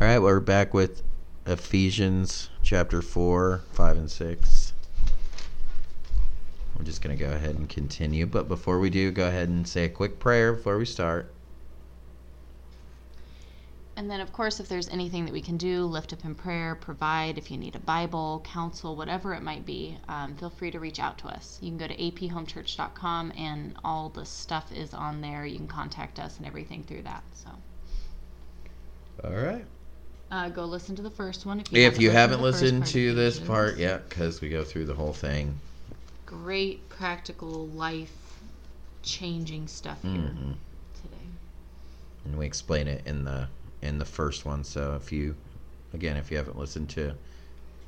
All right, we're back with Ephesians chapter 4, 5, and 6. We're just going to go ahead and continue. But before we do, go ahead and say a quick prayer before we start. And then, of course, if there's anything that we can do, lift up in prayer, provide, if you need a Bible, counsel, whatever it might be, um, feel free to reach out to us. You can go to aphomechurch.com and all the stuff is on there. You can contact us and everything through that. So All right. Uh, go listen to the first one. If If you haven't listened to this part yet, because we go through the whole thing. Great practical life changing stuff here Mhm. today. and we explain it in the in the first one. So if you, again, if you haven't listened to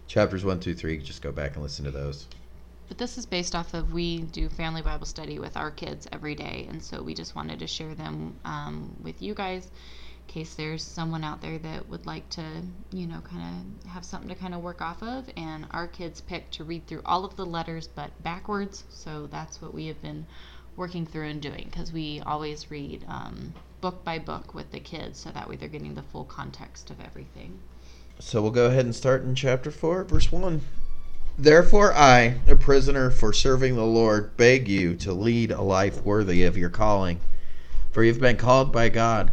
chapters one through three, just go back and listen to those. But this is based off of we do family Bible study with our kids every day, and so we just wanted to share them um, with you guys case there's someone out there that would like to, you know, kind of have something to kind of work off of. And our kids pick to read through all of the letters but backwards, so that's what we have been working through and doing because we always read um, book by book with the kids, so that way they're getting the full context of everything. So we'll go ahead and start in chapter 4, verse 1. Therefore, I, a prisoner for serving the Lord, beg you to lead a life worthy of your calling, for you've been called by God.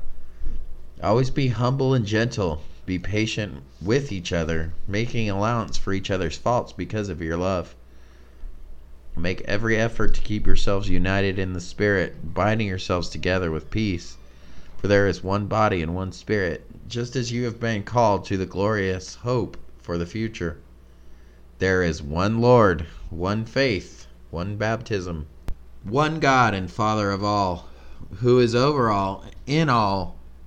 Always be humble and gentle. Be patient with each other, making allowance for each other's faults because of your love. Make every effort to keep yourselves united in the Spirit, binding yourselves together with peace. For there is one body and one Spirit, just as you have been called to the glorious hope for the future. There is one Lord, one faith, one baptism, one God and Father of all, who is over all, in all,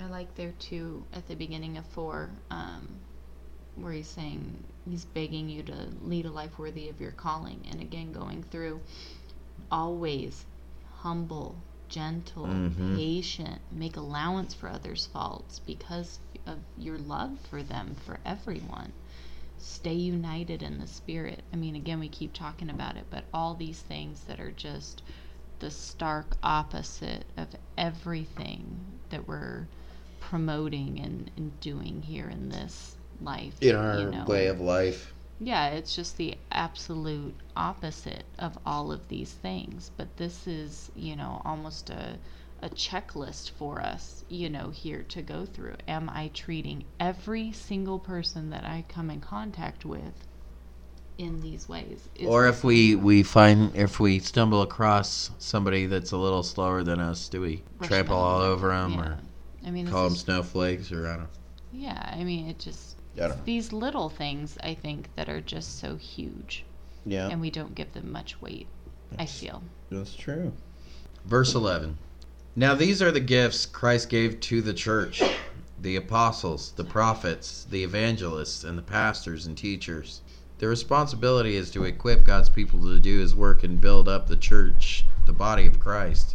I like there too at the beginning of four, um, where he's saying he's begging you to lead a life worthy of your calling, and again going through always humble, gentle, Mhm. patient, make allowance for others' faults because of your love for them, for everyone. Stay united in the spirit. I mean, again, we keep talking about it, but all these things that are just the stark opposite of everything that we're promoting and, and doing here in this life. In our you know. way of life. Yeah, it's just the absolute opposite of all of these things. But this is, you know, almost a, a checklist for us, you know, here to go through. Am I treating every single person that I come in contact with in these ways? Is Or if we, we find, if we stumble across somebody that's a little slower than us, do we Rush trample all over them Yeah. or I mean, call them is- snowflakes or I don't know. yeah, I mean, it just, I these little things, I think, that are just so huge. Yeah. And we don't give them much weight, I feel. That's true. Verse 11. Now these are the gifts Christ gave to the church the apostles, the prophets, the evangelists, and the pastors and teachers. The responsibility is to equip God's people to do his work and build up the church, the body of Christ.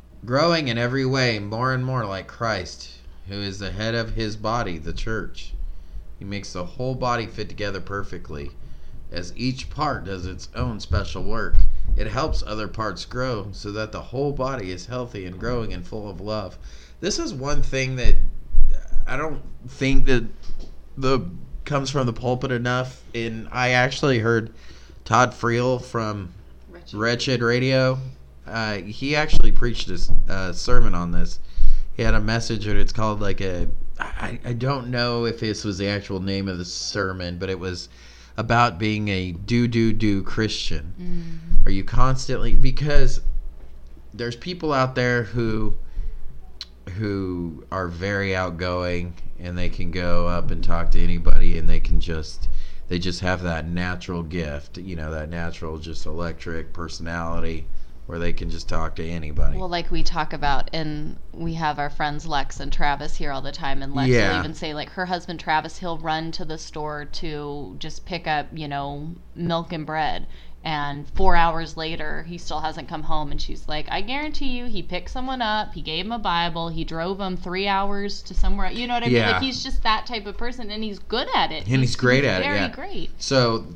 growing in every way more and more like Christ, who is the head of his body, the church. He makes the whole body fit together perfectly. As each part does its own special work, it helps other parts grow so that the whole body is healthy and growing and full of love. This is one thing that I don't think that the comes from the pulpit enough. And I actually heard Todd Friel from Wretched. Wretched Radio. Uh, he actually preached a uh, sermon on this. He had a message, and it's called like a I, I don't know if this was the actual name of the sermon, but it was about being a do do do Christian. Mm. Are you constantly because there's people out there who who are very outgoing and they can go up and talk to anybody and they can just they just have that natural gift, you know, that natural just electric personality where they can just talk to anybody. Well, like we talk about, and we have our friends Lex and Travis here all the time, and Lex Yeah. will even say, like, her husband Travis, he'll run to the store to just pick up, you know, milk and bread. And four hours later, he still hasn't come home. And she's like, I guarantee you, he picked someone up, he gave him a Bible, he drove him three hours to somewhere. You know what I mean? Yeah. Like, he's just that type of person, and he's good at it. And he's great at it, very yeah. great. So,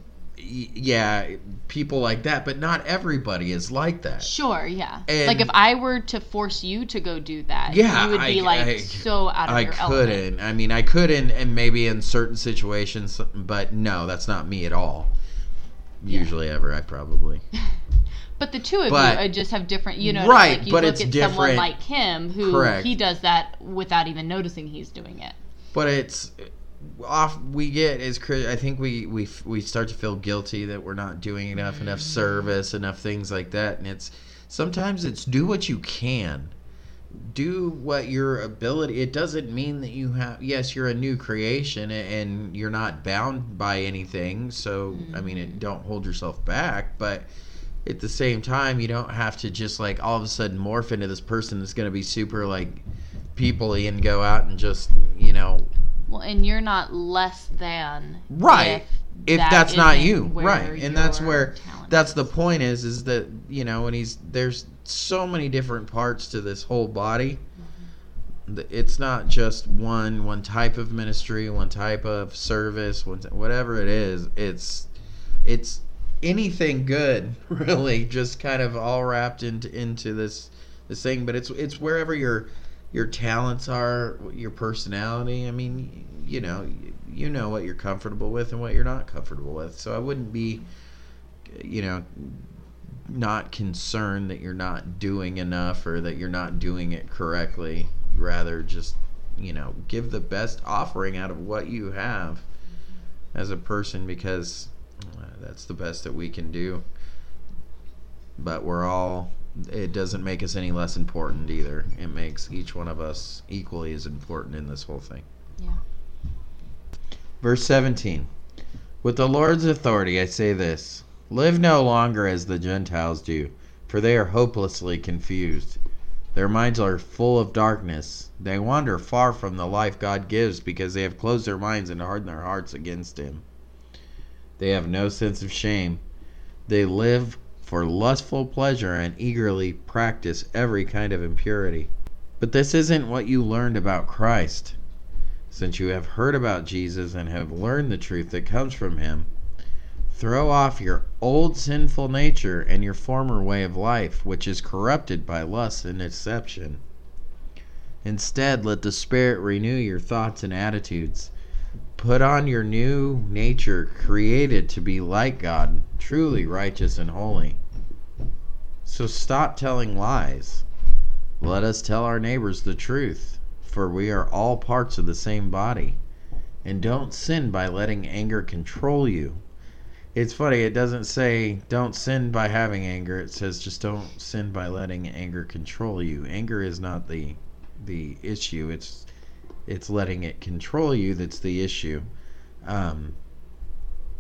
yeah, people like that, but not everybody is like that. Sure, yeah. And- like if I were to force you to go do that, Yeah, you would be I- like I- so out of I your couldn't. element. I mean, I couldn't, and maybe in certain situations, but no, that's not me at all. Yeah. Usually, ever, I probably. But the two of But- you uh, just have different, you know, Right, like you but look it's at someone different. like him who Correct. he does that without even noticing he's doing it. But it's off. We get is I think we we we start to feel guilty that we're not doing enough, enough mm. service, enough things like that, and it's sometimes it's do what you can. Do what your ability. It doesn't mean that you have. Yes, you're a new creation, and you're not bound by anything. So I mean, it, mm. don't hold yourself back. But at the same time, you don't have to just like all of a sudden morph into this person that's going to be super like peoply and go out and just you know Well, and you're not less than right if, that that's not you. right and that's where that's the point is is that you know when he's there's so many different parts to this whole body. Mm-hmm. Th- it's not just one one type of ministry one type of service one whatever it is it's it's anything good really just kind of all wrapped into into this this thing. But it's it's wherever your your talents are your personality i mean you know you know what you're comfortable with and what you're not comfortable with. So i wouldn't be you know not concerned that you're not doing enough or that you're not doing it correctly. Rather just you know give the best offering out of what you have as a person because uh, that's the best that we can do. But we're all it doesn't make us any less important either it makes each one of us equally as important in this whole thing Yeah. Verse 17 With the Lord's authority I say this Live no longer as the Gentiles do, for they are hopelessly confused. Their minds are full of darkness. They wander far from the life God gives because they have closed their minds and hardened their hearts against Him. They have no sense of shame. They live for lustful pleasure and eagerly practice every kind of impurity. But this isn't what you learned about Christ. Since you have heard about Jesus and have learned the truth that comes from him, throw off your old sinful nature and your former way of life, which is corrupted by lust and deception. Instead, let the Spirit renew your thoughts and attitudes. Put on your new nature, created to be like God, truly righteous and holy. So stop telling lies. Let us tell our neighbors the truth, for we are all parts of the same body. And don't sin by letting anger control you. It's funny, it doesn't say don't sin by having anger. It says just don't sin by letting anger control you. Anger is not the the issue. It's it's letting it control you that's the issue. Um,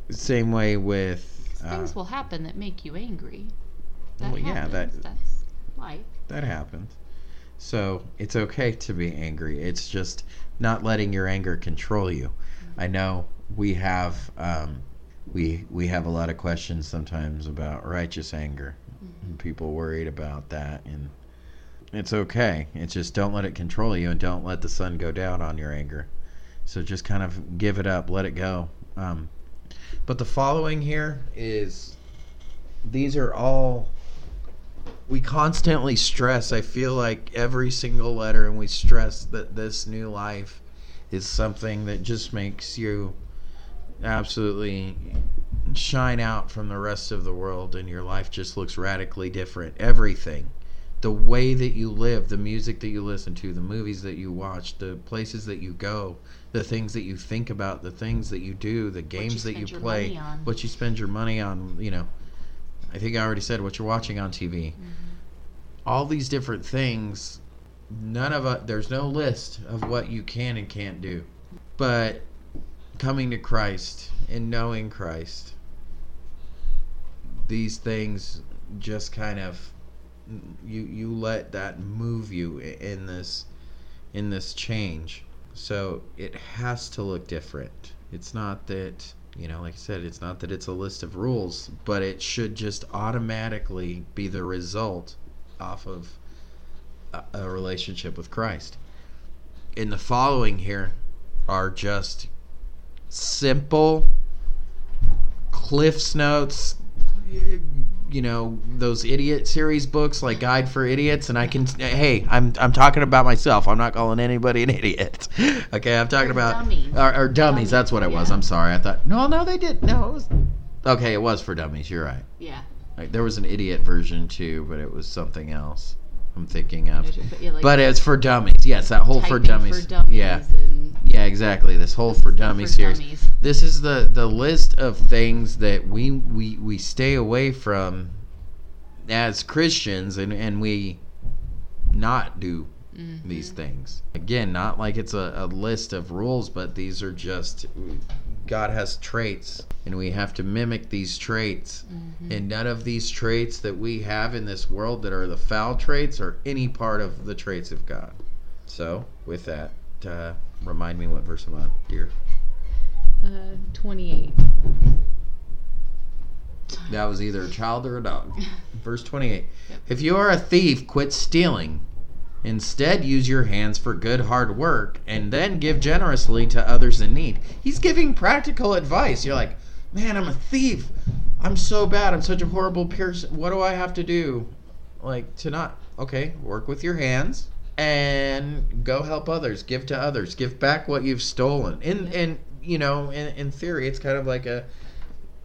same way with uh, things will happen that make you angry. That Well, yeah, that- happens. that's life. that happens. So it's okay to be angry. It's just not letting your anger control you. I know we have um, we we have a lot of questions sometimes about righteous anger. And people worried about that, and it's okay. It's just don't let it control you, and don't let the sun go down on your anger. So just kind of give it up, let it go. Um, but the following here is these are all we constantly stress i feel like every single letter and we stress that this new life is something that just makes you absolutely shine out from the rest of the world and your life just looks radically different everything the way that you live, the music that you listen to, the movies that you watch, the places that you go, the things that you think about, the things that you do, the games that you play, what you spend your money on, you know. I think I already said what you're watching on TV. Mm-hmm. All these different things, none of it, there's no list of what you can and can't do. But coming to Christ and knowing Christ, these things just kind of you you let that move you in this in this change. So it has to look different. It's not that you know like i said it's not that it's a list of rules but it should just automatically be the result off of a, a relationship with christ. In the following here are just simple cliffs notes you know those idiot series books like guide for idiots and i can hey i'm i'm talking about myself. I'm not calling anybody an idiot. Okay i'm talking Or about dummies. or, or dummies. That's what it was. Yeah. i'm sorry. I thought no no they did no it was okay it was for dummies. You're right. Yeah. like, there was an idiot version too but it was something else i'm thinking of. But, yeah, like but it's for dummies. Yes that whole for dummies, For dummies. yeah. yeah exactly. This whole for dummies for series. dummies. This is the the list of things that we we we stay away from as Christians and and we not do Mhm. these things again not like it's a, a list of rules but these are just God has traits and we have to mimic these traits Mhm. and none of these traits that we have in this world that are the foul traits are any part of the traits of God so with that uh, remind me what verse I'm on dear Uh, 28. That was either a child or a dog. Verse 28. Yep. If you are a thief, quit stealing. Instead, use your hands for good hard work and then give generously to others in need. He's giving practical advice. You're like, man, I'm a thief. I'm so bad. I'm such a horrible person. What do I have to do? Like, to not, okay, work with your hands and go help others. Give to others. Give back what you've stolen. In, in you know, in, in theory, it's kind of like a,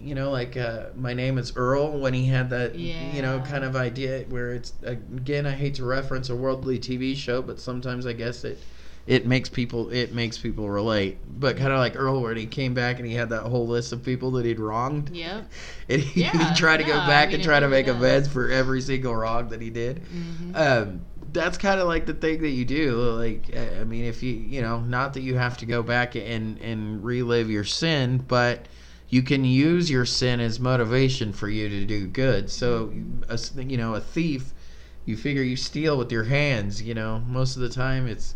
you know, like uh, my name is Earl when he had that, you know, kind of idea where it's again. I hate to reference a worldly TV show, but sometimes I guess it it makes people it makes people relate. But kind of like Earl, where he came back and he had that whole list of people that he'd wronged, Yep. and he, Yeah, he tried to go no, I back mean, and try to make amends for every single wrong that he did. Mhm. Um, that's kind of like the thing that you do. Like, I I mean, if you, you know, not that you have to go back and and relive your sin, but you can use your sin as motivation for you to do good. So, a, you know, a thief, you figure you steal with your hands. You know, most of the time it's.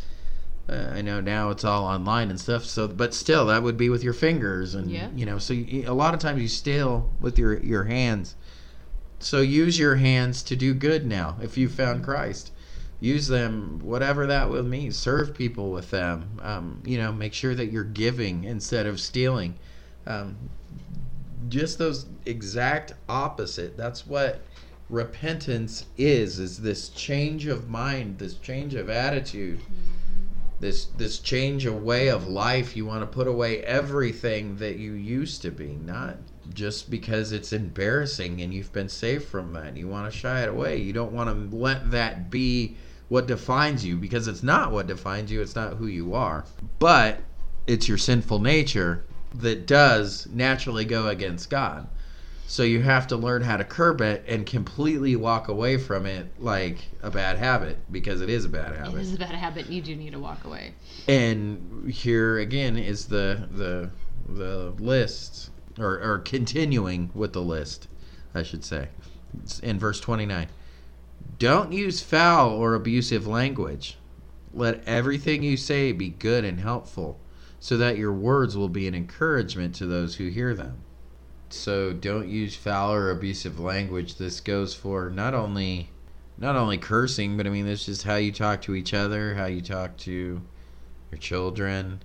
Uh, I know now it's all online and stuff. So, but still, that would be with your fingers, and Yeah. you know, so you, a lot of times you steal with your your hands. So use your hands to do good now. If you found Christ, use them, whatever that will mean. Serve people with them. Um, you know, make sure that you're giving instead of stealing. Um, just those exact opposite. That's what repentance is. Is this change of mind, this change of attitude, this this change of way of life. You want to put away everything that you used to be, not just because it's embarrassing and you've been saved from that. You want to shy it away. You don't want to let that be what defines you because it's not what defines you. It's not who you are. But it's your sinful nature that does naturally go against God. So you have to learn how to curb it and completely walk away from it like a bad habit because it is a bad habit It is a bad habit. You do need to walk away. and here again is the the the list or, or continuing with the list i should say It's in verse 29 don't use foul or abusive language let everything you say be good and helpful so that your words will be an encouragement to those who hear them so don't use foul or abusive language this goes for not only not only cursing but i mean this is how you talk to each other how you talk to your children,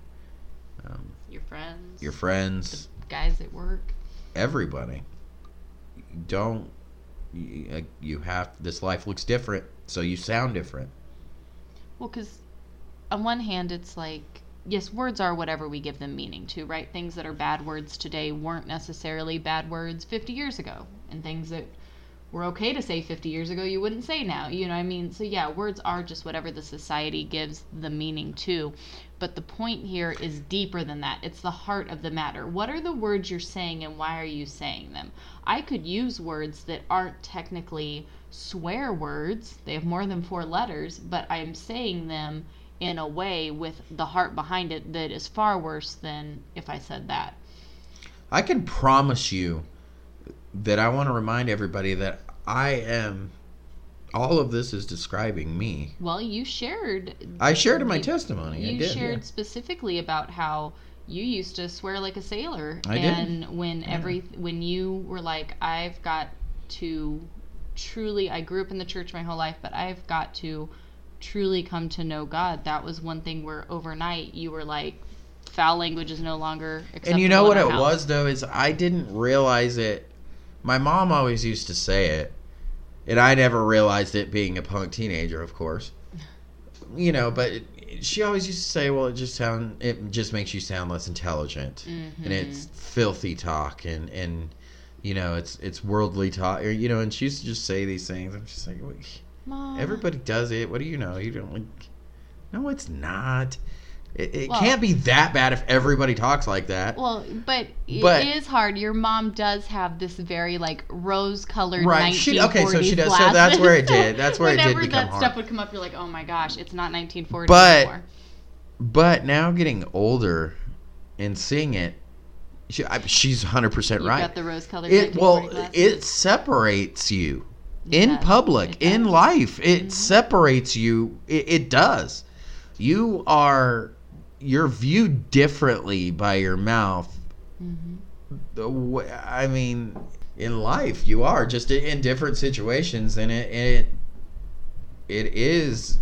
um, Your friends. your friends, guys at work. everybody. Don't you, you have this life looks different, so you sound different. Well, because on one hand, it's like, yes, words are whatever we give them meaning to, right? Things that are bad words today weren't necessarily bad words 50 years ago. And things that were okay to say 50 years ago you wouldn't say now you know what i mean so yeah words are just whatever the society gives the meaning to but the point here is deeper than that. It's the heart of the matter. What are the words you're saying and why are you saying them? I could use words that aren't technically swear words. They have more than four letters but i'm saying them in a way with the heart behind it that is far worse than if i said that. I can promise you that I want to remind everybody that I am. All of this is describing me. well you shared I shared in my testimony. I you did, shared yeah. specifically about how you used to swear like a sailor I did. and when every when you were like i've got to truly i grew up in the church my whole life but i've got to truly come to know god that was one thing where overnight you were like foul language is no longer acceptable And you know what it house. was though is I didn't realize it. My mom always used to say it, and I never realized it being a punk teenager, of course. You know, but it, she always used to say, "Well, it just sound it just makes you sound less intelligent, and it's mm-hmm. filthy talk, and and you know it's it's worldly talk, or you know." And she used to just say these things. I'm just like, Mom. everybody does it. What do you know? You don't like." No, it's not. It, it Well- can't be that bad if everybody talks like that. well, but, But- it is hard. Your mom does have this very like rose-colored Right, 1940s she- okay, so she does- so that's where it did- that's where it did Whenever become that hard. stuff would come up, you're like, oh my gosh, it's not 1940 But- anymore. But now getting older and seeing it, she, I, she's 100% right. got the rose-colored it well, glasses. it separates you in does. public, in life. It Mm-hmm. separates you. It, it does. You are you're viewed differently by your mouth. Mhm. I mean, in life, you are just in- in different situations, and it it it is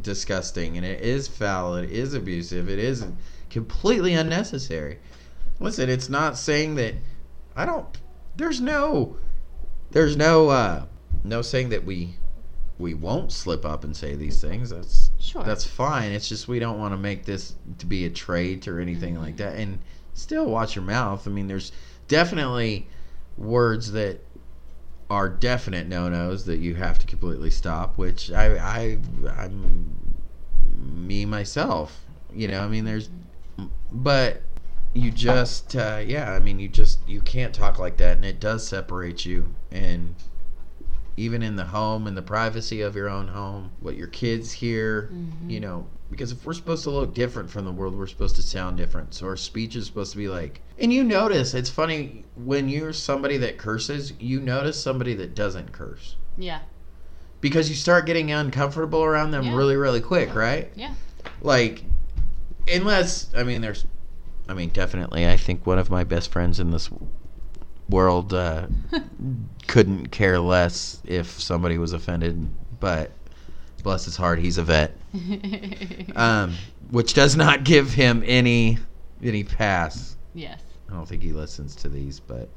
disgusting, and it is foul, it is abusive, it is completely unnecessary. Listen, it's not saying that I don't. There's no, there's no, uh, no saying that we we won't slip up and say these things. That's Sure. that's fine. It's just we don't want to make this to be a trait or anything like that. And still watch your mouth. I mean, there's definitely words that are definite no-nos that you have to completely stop. Which I I I'm me myself. You know, I mean, there's, but you just uh, yeah. I mean, you just you can't talk like that, and it does separate you and even in the home in the privacy of your own home what your kids hear Mhm. you know because if we're supposed to look different from the world we're supposed to sound different so our speech is supposed to be like and you notice it's funny when you're somebody that curses you notice somebody that doesn't curse yeah. because you start getting uncomfortable around them Yeah. really really quick right Yeah. like unless i mean there's i mean definitely i think one of my best friends in this world uh, couldn't care less if somebody was offended but bless his heart he's a vet um, which does not give him any any pass yes. i don't think he listens to these but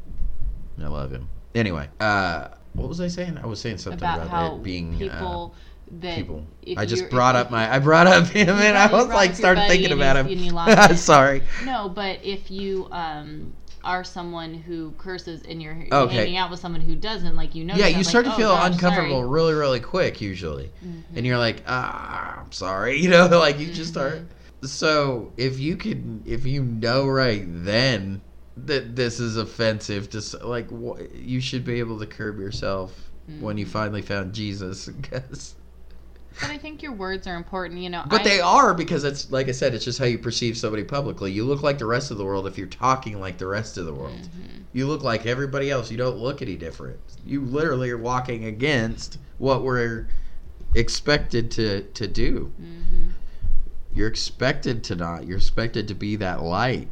i love him anyway uh, what was i saying i was saying something About about, it being uh, people that people. I just brought up my. I brought up him, and I was like, started thinking about him. Sorry. No, but if you um are someone who curses and you're Okay. hanging out with someone who doesn't, like you know, Yeah, you start to feel oh, gosh, uncomfortable sorry." really, really quick usually, Mhm. and you're like, ah, I'm sorry, you know, like you just start. Mm-hmm. So if you could, if you know right then that this is offensive to, like, wh- you should be able to curb yourself when you Mhm. finally found Jesus, 'cause- But I think your words are important. You know, But I, they are because it's like I said, it's just how you perceive somebody publicly. You look like the rest of the world if you're talking like the rest of the world. Mhm. You look like everybody else. You don't look any different. You literally are walking against what we're expected to to do. Mhm. You're expected to not. You're expected to be that light.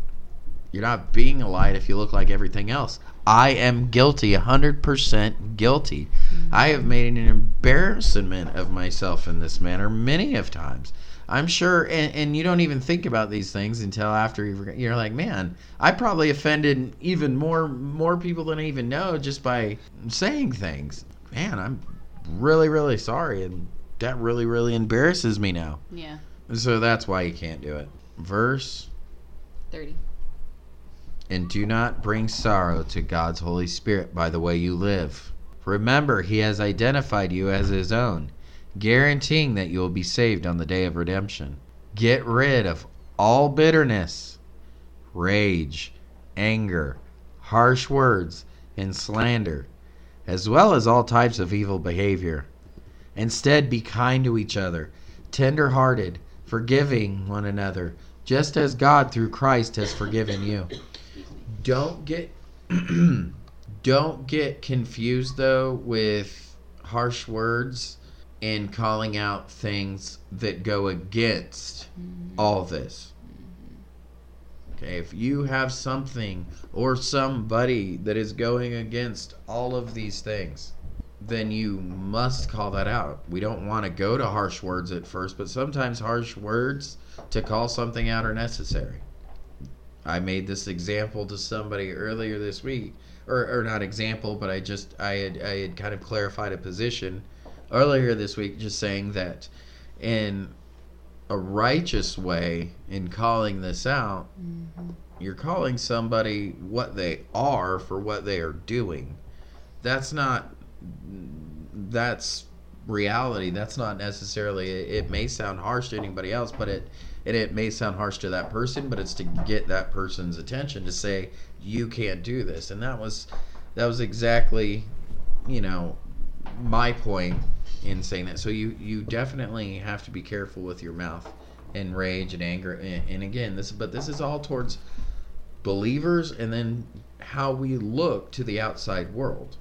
You're not being a light if you look like everything else. I am guilty, 100% guilty. I have mm-hmm. made an embarrassment of myself in this manner many of times. I'm sure, and, and you don't even think about these things until after you've, you're like, man, I probably offended even more more people than I even know just by saying things. Man, I'm really, really sorry, and that really, really embarrasses me now. Yeah, So that's why you can't do it. Verse thirty. And do not bring sorrow to God's Holy Spirit by the way you live. Remember, he has identified you as his own, guaranteeing that you will be saved on the day of redemption. Get rid of all bitterness, rage, anger, harsh words, and slander, as well as all types of evil behavior. Instead, be kind to each other, tender hearted, forgiving one another, just as God through Christ has forgiven you. Don't get don't get confused though with harsh words and calling out things that go against mm-hmm. all this. Okay, if you have something or somebody that is going against all of these things, then you must call that out. We don't want to go to harsh words at first, but sometimes harsh words to call something out are necessary. I made this example to somebody earlier this week, or, or not example, but I just I had I had kind of clarified a position earlier this week, just saying that in a righteous way in calling this out, Mm-hmm. you're calling somebody what they are for what they are doing. That's not that's reality. That's not necessarily it may sound harsh to anybody else, but it and it may sound harsh to that person, but it's to get that person's attention to say you can't do this. And that was that was exactly, you know, my point in saying that. So you you definitely have to be careful with your mouth and rage and anger and, and again this but this is all towards believers and then how we look to the outside world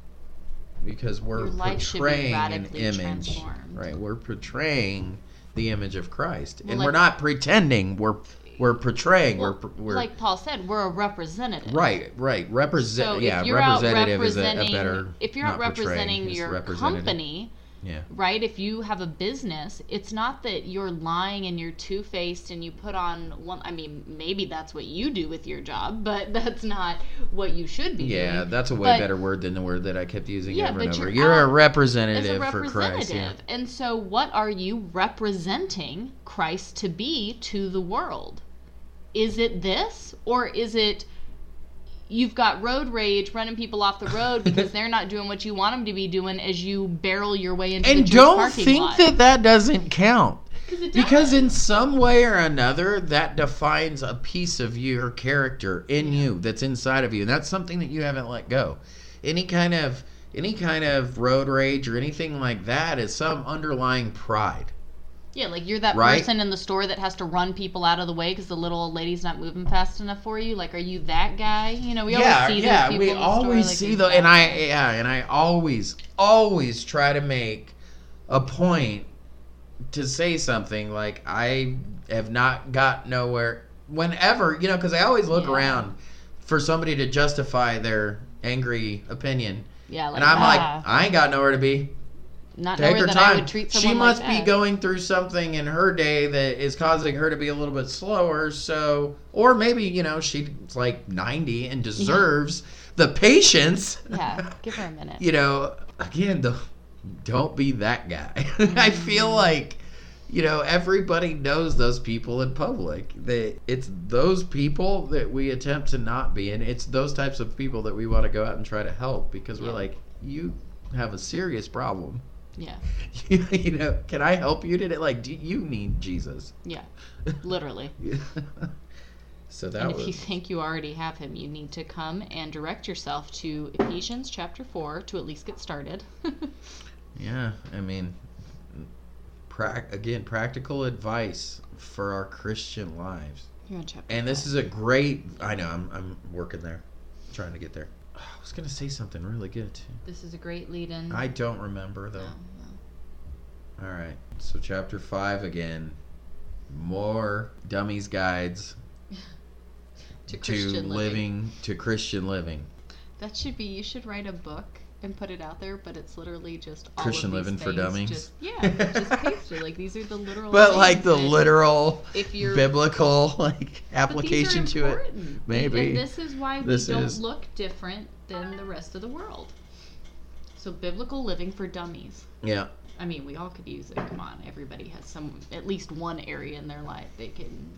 because we're portraying an image transformed. right we're portraying the image of christ. Well, and like- we're not pretending. We're we're portraying. Well, we're we're like Paul said, we're a representative. right right. Represent So yeah if you're out representative is a, a representing, better if you're not portraying, representing your company, yeah right? If you have a business, it's not that you're lying and you're two faced and you put on one. I mean, maybe that's what you do with your job, but that's not what you should be yeah doing. that's a way But- better word than the word that i kept using Yeah, over and over you're you're a out as representative, for christ yeah. And so, what are you representing Christ to be to the world? Is it this, or is it you've got road rage running people off the road because they're not doing what you want them to be doing as you barrel your way into the and Jewish don't think lot? that that doesn't count. It because in some way or another that defines a piece of your character in you that's inside of you. And that's something that you haven't let go. Any kind of any kind of road rage or anything like that is some underlying pride Yeah, like you're that Right? person in the store that has to run people out of the way because the little old lady's not moving fast enough for you. Like, are you that guy? You know, we yeah, always see yeah, those people we in the store, always like, see "Who's those, and I yeah, and I always always try to make a point to say something like I have not got nowhere. Whenever you know, because I always look Yeah. around for somebody to justify their angry opinion, Yeah, like, and I'm ah, like, I ain't got nowhere to be. Not Take her time. She must like be going through something in her day that is causing her to be a little bit slower. So, or maybe you know she's like 90 and deserves the patience. Yeah, give her a minute. you know, again, the, don't be that guy. I feel mm-hmm. like, you know, everybody knows those people in public. That it's those people that we attempt to not be, and it's those types of people that we want to go out and try to help because we're like, you have a serious problem. Yeah, you know, can I help you today? Like, do you need Jesus? yeah, literally. so that and if was you think you already have him, you need to come and direct yourself to Ephesians chapter 4 to at least get started. Yeah, I mean, prac again, practical advice for our Christian lives. You're on chapter And this is a great. I know I'm I'm working there, trying to get there. I was gonna say something really good too. This is a great lead in. I don't remember though. All right, so chapter five again. More dummies guides to to Christian living. living to Christian living. That should be. You should write a book and put it out there, but it's literally just Christian living for dummies? Just, yeah, just pasted. Like these are the literal. But like the literal if you're biblical like but these are application to it. Maybe. And this is why we This don't is. look different than the rest of the world. So biblical living for dummies. Yeah. I mean, we all could use it. Come on, everybody has some at least one area in their life they can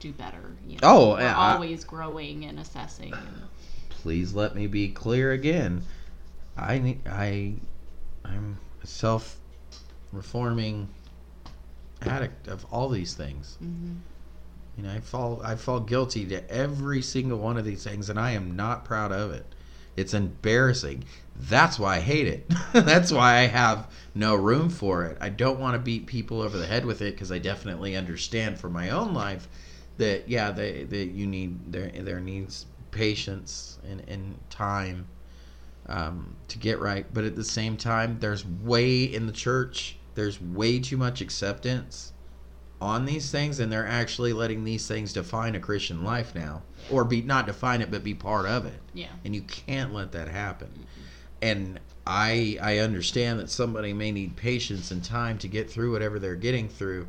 do better. You know? Oh, We're always growing and assessing. And, please let me be clear again. I need I I'm a self reforming addict of all these things. hmm You know, I fall I fall guilty to every single one of these things and I am not proud of it. It's embarrassing. That's why I hate it. That's why I have no room for it. I don't want to beat people over the head with it because I definitely understand for my own life that yeah, they that you need there there needs patience and, and time um, to get right. But at the same time, there's way in the church. There's way too much acceptance on these things, and they're actually letting these things define a Christian life now, or be not define it, but be part of it. Yeah. And you can't let that happen. And I I understand that somebody may need patience and time to get through whatever they're getting through,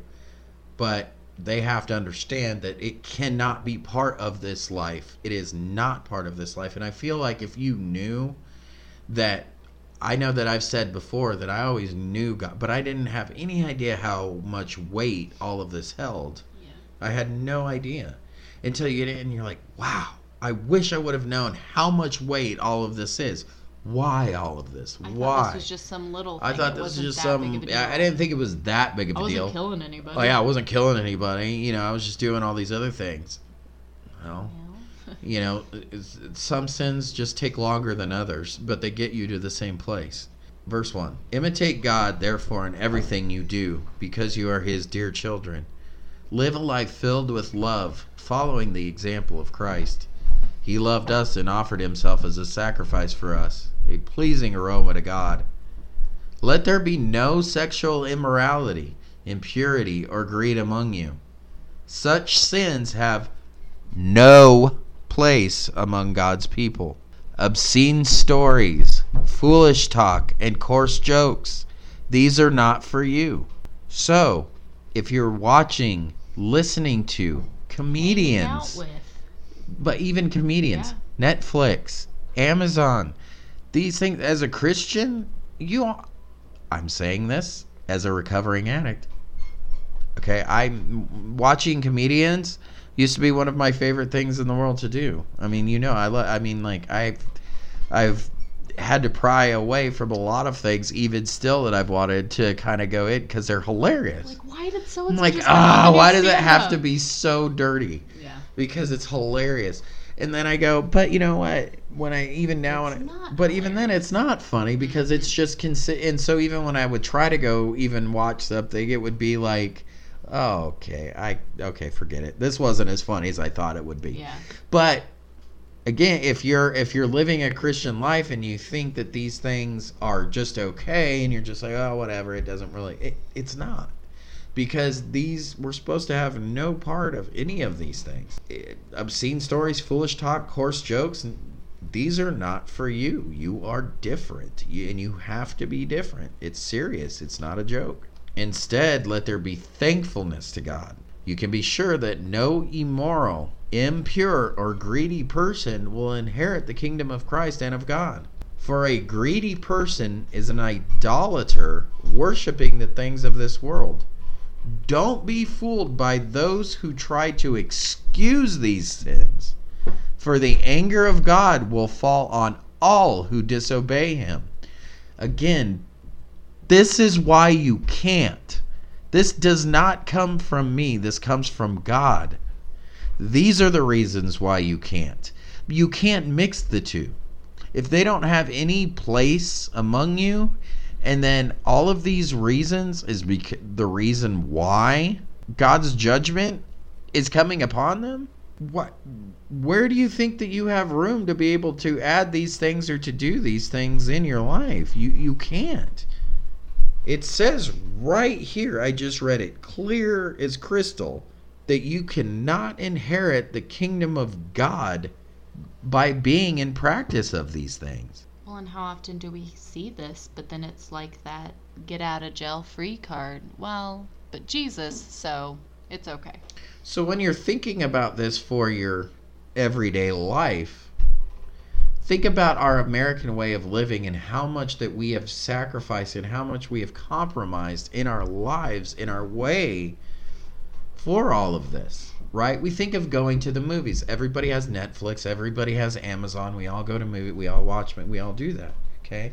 but they have to understand that it cannot be part of this life. It is not part of this life. And I feel like if you knew that I know that I've said before that I always knew God, but I didn't have any idea how much weight all of this held. Yeah. I had no idea until you get in and you're like, wow, I wish I would have known how much weight all of this is. Why all of this? I Why? thought this was just some little. Thing. I thought It this was just some. I didn't think it was that big of a deal. I wasn't deal. killing anybody. Oh yeah, I wasn't killing anybody. You know, I was just doing all these other things. Well, Yeah. You know, some sins just take longer than others, but they get you to the same place. Verse 1 Imitate God, therefore, in everything you do, because you are his dear children. Live a life filled with love, following the example of Christ. He loved us and offered himself as a sacrifice for us, a pleasing aroma to God. Let there be no sexual immorality, impurity, or greed among you. Such sins have no place among God's people. Obscene stories, foolish talk, and coarse jokes, these are not for you. So, if you're watching, listening to comedians, but even comedians, Netflix, Amazon, these things as a Christian, you I'm saying this as a recovering addict. Okay, I'm watching comedians used to be one of my favorite things in the world to do. I mean, you know, I lo- I mean like I've I've had to pry away from a lot of things even still that I've wanted to kind of go in cuz they're hilarious. Like, why did so? I'm like, ah, comedy why does it have up?" to be so dirty? Yeah. because it's hilarious. And then I go, but you know what? When I even now, I, but even then, it's not funny because it's just consi- And so even when I would try to go even watch something, it would be like, oh, okay, I okay, forget it. This wasn't as funny as I thought it would be. Yeah. But again, if you're if you're living a Christian life and you think that these things are just okay, and you're just like, oh, whatever, it doesn't really, it, it's not. Because these we're supposed to have no part of any of these things. Eh, Obscene stories, foolish talk, coarse jokes, these are not for you. You are different, you, and you have to be different. It's serious. It's not a joke. Instead, let there be thankfulness to God. You can be sure that no immoral, impure, or greedy person will inherit the kingdom of Christ and of God. For a greedy person is an idolater worshiping the things of this world. Don't be fooled by those who try to excuse these sins, for the anger of God will fall on all who disobey him. Again, this is why you can't. This does not come from me, this comes from God. These are the reasons why you can't. You can't mix the two. If they don't have any place among you, and then all of these reasons is bec- the reason why God's judgment is coming upon them, what where do you think that you have room to be able to add these things or to do these things in your life? You you can't. It says right here, I just read it, clear as crystal, that you cannot inherit the kingdom of God by being in practice of these things. Well, and how often do we see this? But then it's like that get out of jail free card. Well, but Jesus, so it's okay. So when you're thinking about this for your everyday life, think about our American way of living and how much that we have sacrificed and how much we have compromised in our lives, in our way for all of this. Right? We think of going to the movies. Everybody has Netflix, everybody has Amazon. We all go to movie, we all watch, we all do that. Okay.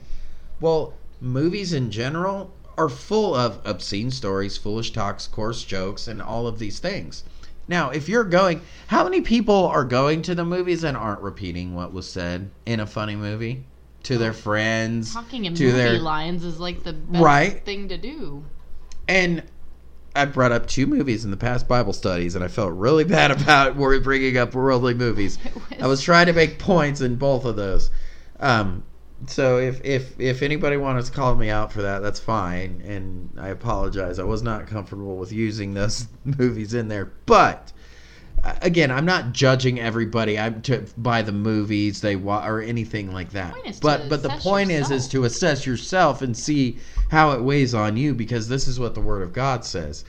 Well, movies in general are full of obscene stories, foolish talks, coarse jokes, and all of these things. Now, if you're going, how many people are going to the movies and aren't repeating what was said in a funny movie to their friends, Talking in to movie their lines is like the best Right. thing to do. And I brought up two movies in the past Bible studies, and I felt really bad about bringing up worldly movies. It I was trying to make points in both of those. Um, so if if if anybody wants to call me out for that, that's fine, and I apologize. I was not comfortable with using those movies in there, but again, I'm not judging everybody. I'm to by the movies they wa- or anything like that. point is to But but the point is is to assess yourself and see how it weighs on you because this is what the Word of God says.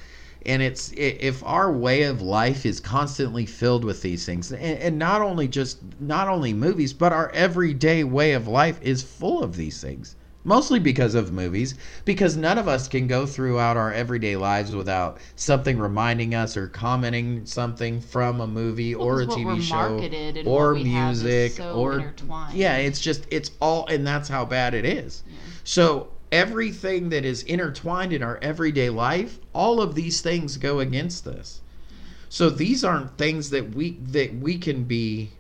And it's if our way of life is constantly filled with these things, and, and not only just not only movies, but our everyday way of life is full of these things. Mostly because of movies, because none of us can go throughout our everyday lives without something reminding us or commenting something from a movie Well, or a TV show or what we have is music so or yeah, it's just it's all and that's how bad it is. So everything that is intertwined in our everyday life, all of these things go against this. So these aren't things that we that we can be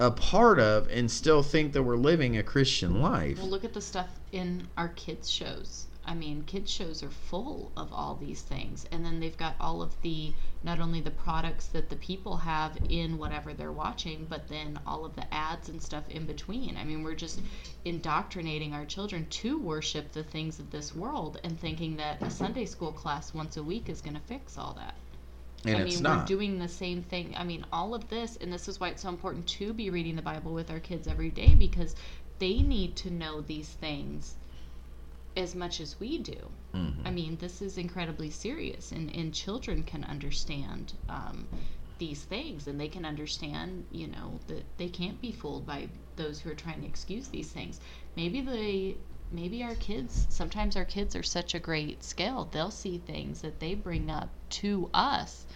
a part of and still think that we're living a Christian life. Well, look at the stuff in our kids' shows. I mean, kids' shows are full of all these things. And then they've got all of the, not only the products that the people have in whatever they're watching, but then all of the ads and stuff in between. I mean, we're just indoctrinating our children to worship the things of this world and thinking that a Sunday school class once a week is going to fix all that. and I it's mean, not. we're doing the same thing. I mean, all of this, and this is why it's so important to be reading the Bible with our kids every day because they need to know these things as much as we do. Mhm. I mean, this is incredibly serious, and, and children can understand um, these things, and they can understand, you know, that they can't be fooled by those who are trying to excuse these things. Maybe they. Maybe our kids, sometimes our kids are such a great scale, they'll see things that they bring up to us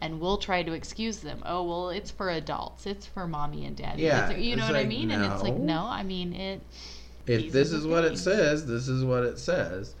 and we'll try to excuse them. Oh, well, it's for adults. It's for mommy and daddy. Yeah, It's- you know what I like, mean? And it's like, no. no, I mean, it. if this is what it says, this is what it says.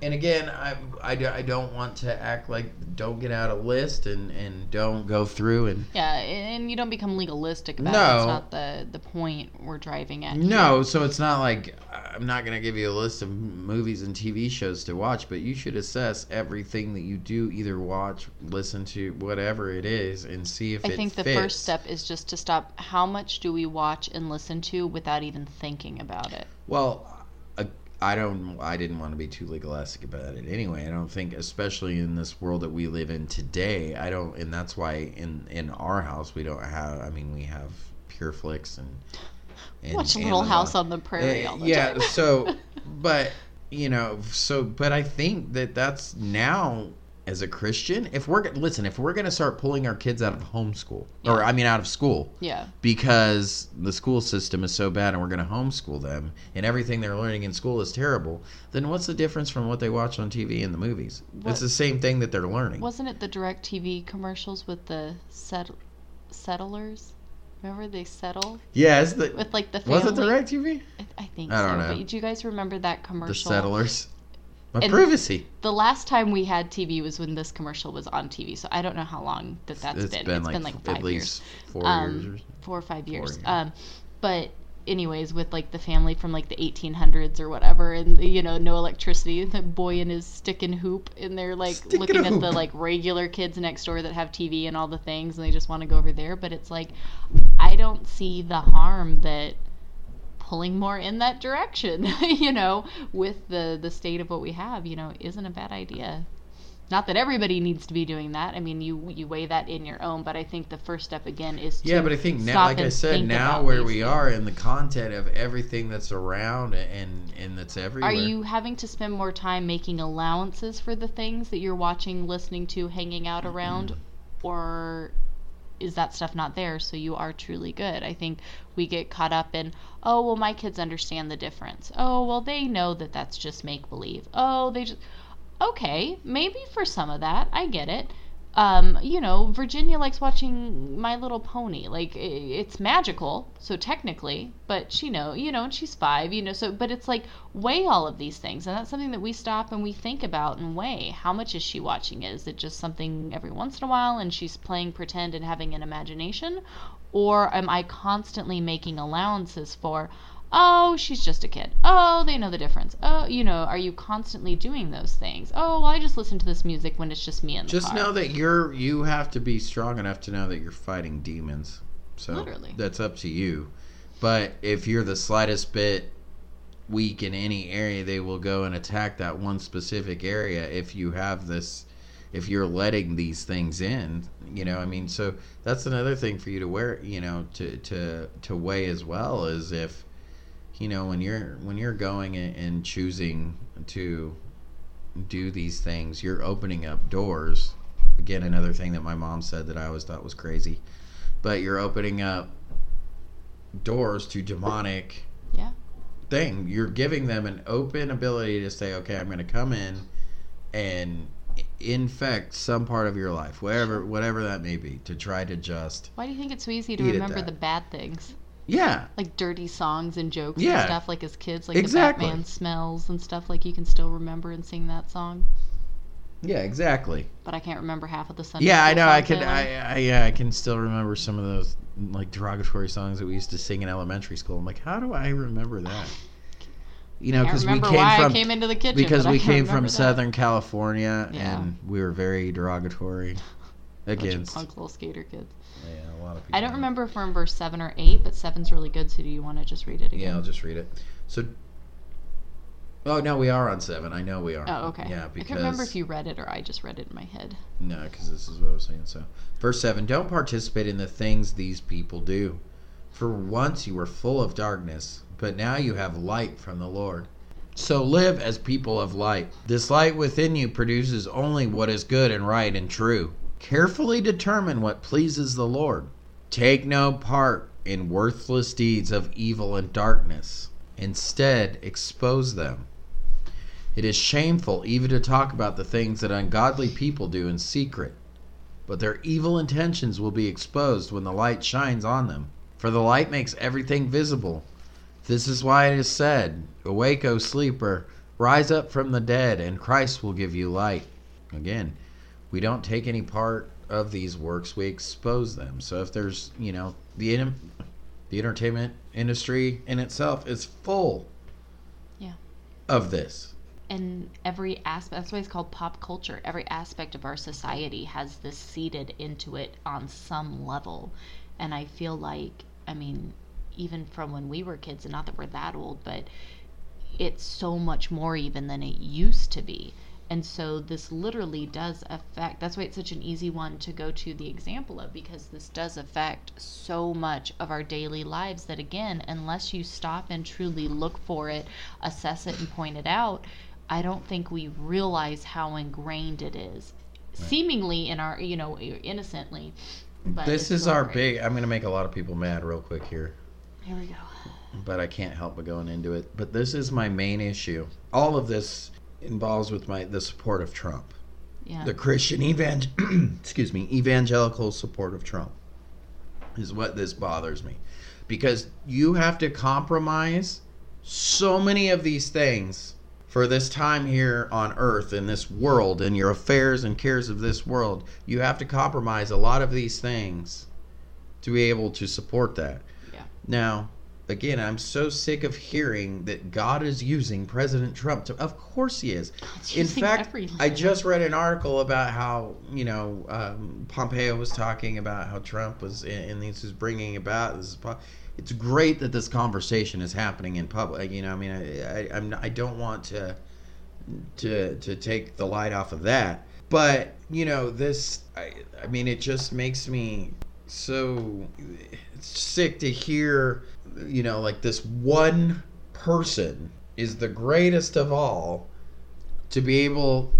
And again, I, I, I don't want to act like don't get out a list and, and don't go through and Yeah, and you don't become legalistic about it. No. That's not the, the point we're driving at. no. So it's not like I'm not going to give you a list of movies and TV shows to watch, but you should assess everything that you do either watch, listen to, whatever it is, and see if I it think the fits. first step is just to stop. How much do we watch and listen to without even thinking about it? Well, I, don't. I didn't want to be too legalistic about it anyway. I don't think, especially in this world that we live in today, I don't, and that's why in in our house we don't have. I mean, we have PureFlix and, and Watch Little Amazon. House on the Prairie Uh, all the yeah. so, but you know, so but I think that that's now as a Christian, if we're listen, if we're gonna start pulling our kids out of homeschool, or I mean out of school, yeah. because the school system is so bad and we're going to homeschool them and everything they're learning in school is terrible, then what's the difference from what they watch on TV and the movies? What- It's the same thing that they're learning. Wasn't it the DirecTV commercials with the set- settlers? Remember they settle yes, the, with like the family? was it DirecTV? I, I think I don't so. know. But do you guys remember that commercial? The commercial? Settlers. My And- privacy. The last time we had TV was when this commercial was on TV. So I don't know how long that that's It's been. been It's like, been like five years. four Um, years. Or, four or five years. years. Um, but anyways, with like the family from like the 1800s or whatever, and you know, no electricity, the boy and his stick and hoop, and they're like Stick looking at the like regular kids next door that have TV and all the things, and they just want to go over there. But it's like, I don't see the harm that pulling more in that direction, you know, with the the state of what we have, you know, isn't a bad idea. Not that everybody needs to be doing that. I mean, you you weigh that in your own, but I think the first step again is to yeah, but I think now, like I said, now where we things. are in the content of everything that's around and and that's everywhere. Are you having to spend more time making allowances for the things that you're watching, listening to, hanging out around, mm-hmm. or is that stuff not there so you are truly good? I think we get caught up in, oh, well, my kids understand the difference. Oh, well, they know that that's just make believe. Oh, they just. Okay, maybe for some of that, I get it. Um, you know, Virginia likes watching My Little Pony. Like it's magical, so technically, but she know, you know, and she's five, you know, so but it's like weigh all of these things, and that's something that we stop and we think about and weigh. How much is she watching? Is it just something every once in a while, and she's playing pretend and having an imagination, or am I constantly making allowances for? Oh, she's just a kid. Oh, they know the difference. Oh, you know, are you constantly doing those things? Oh, well, I just listen to this music when it's just me in the Just car. know that you're you have to be strong enough to know that you're fighting demons. So Literally. that's up to you. But if you're the slightest bit weak in any area, they will go and attack that one specific area if you have this if you're letting these things in, you know, I mean, so that's another thing for you to wear, you know, to to to weigh as well is if you know when you're when you're going and- and choosing to do these things, you're opening up doors. Again, another thing that my mom said that I always thought was crazy, but you're opening up doors to demonic Yeah. thing. You're giving them an open ability to say, okay, I'm going to come in and infect some part of your life, whatever whatever that may be, to try to just Why do you think it's so easy to remember the bad things? Yeah, Like dirty songs and jokes Yeah. and stuff, like as kids, like Exactly. the Batman smells and stuff, like you can still remember and sing that song. yeah, exactly. But I can't remember half of the Sunday Yeah, I know. I can. I, I yeah, I can still remember some of those like derogatory songs that we used to sing in elementary school. I'm like, how do I remember that? You know, because we came why from I came into the kitchen. because we came from that. Southern California Yeah. and we were very derogatory against. punk little skater kids. Yeah, a lot of people. I don't remember if we're in verse seven or eight, but seven's really good. So do you want to just read it again? Yeah, I'll just read it. So. Oh no, we are on seven. I know we are. Oh, okay. Yeah, I because can't remember if you read it or I just read it in my head. No, because this is what I was saying. So, verse 7 Don't participate in the things these people do. For once you were full of darkness, but now you have light from the Lord. So live as people of light. This light within you produces only what is good and right and true. Carefully determine what pleases the Lord. Take no part in worthless deeds of evil and darkness. Instead, expose them. It is shameful even to talk about the things that ungodly people do in secret, but their evil intentions will be exposed when the light shines on them. For the light makes everything visible. This is why it is said, Awake, O sleeper, rise up from the dead, and Christ will give you light. Again, we don't take any part of these works, we expose them. So if there's, you know, the, the entertainment industry in itself is full Yeah. of this. and every aspect that's why it's called pop culture every aspect of our society has this seeded into it on some level and i feel like i mean even from when we were kids and not that we're that old but it's so much more even than it used to be and so this literally does affect that's why it's such an easy one to go to the example of because this does affect so much of our daily lives that again unless you stop and truly look for it assess it and point it out i don't think we realize how ingrained it is. Seemingly in our you know innocently but this is our big i'm going to make a lot of people mad real quick here. Here we go. But i can't help but going into it. But this is my main issue. All of this involves with my the support of trump. Yeah. The christian evangel excuse me evangelical support of trump is what this bothers me. Because you have to compromise so many of these things for this time here on earth in this world and your affairs and cares of this world. You have to compromise a lot of these things to be able to support that. Yeah. now again i'm so sick of hearing that god is using president trump to of course he is. God's in fact i just read an article about how you know um, pompeo was talking about how trump was and this is bringing about this is it's great that this conversation is happening in public you know i mean i, I i'm i don't want to to to take the light off of that. But you know this i i mean it just makes me so sick to hear you know like this one person is the greatest of all to be able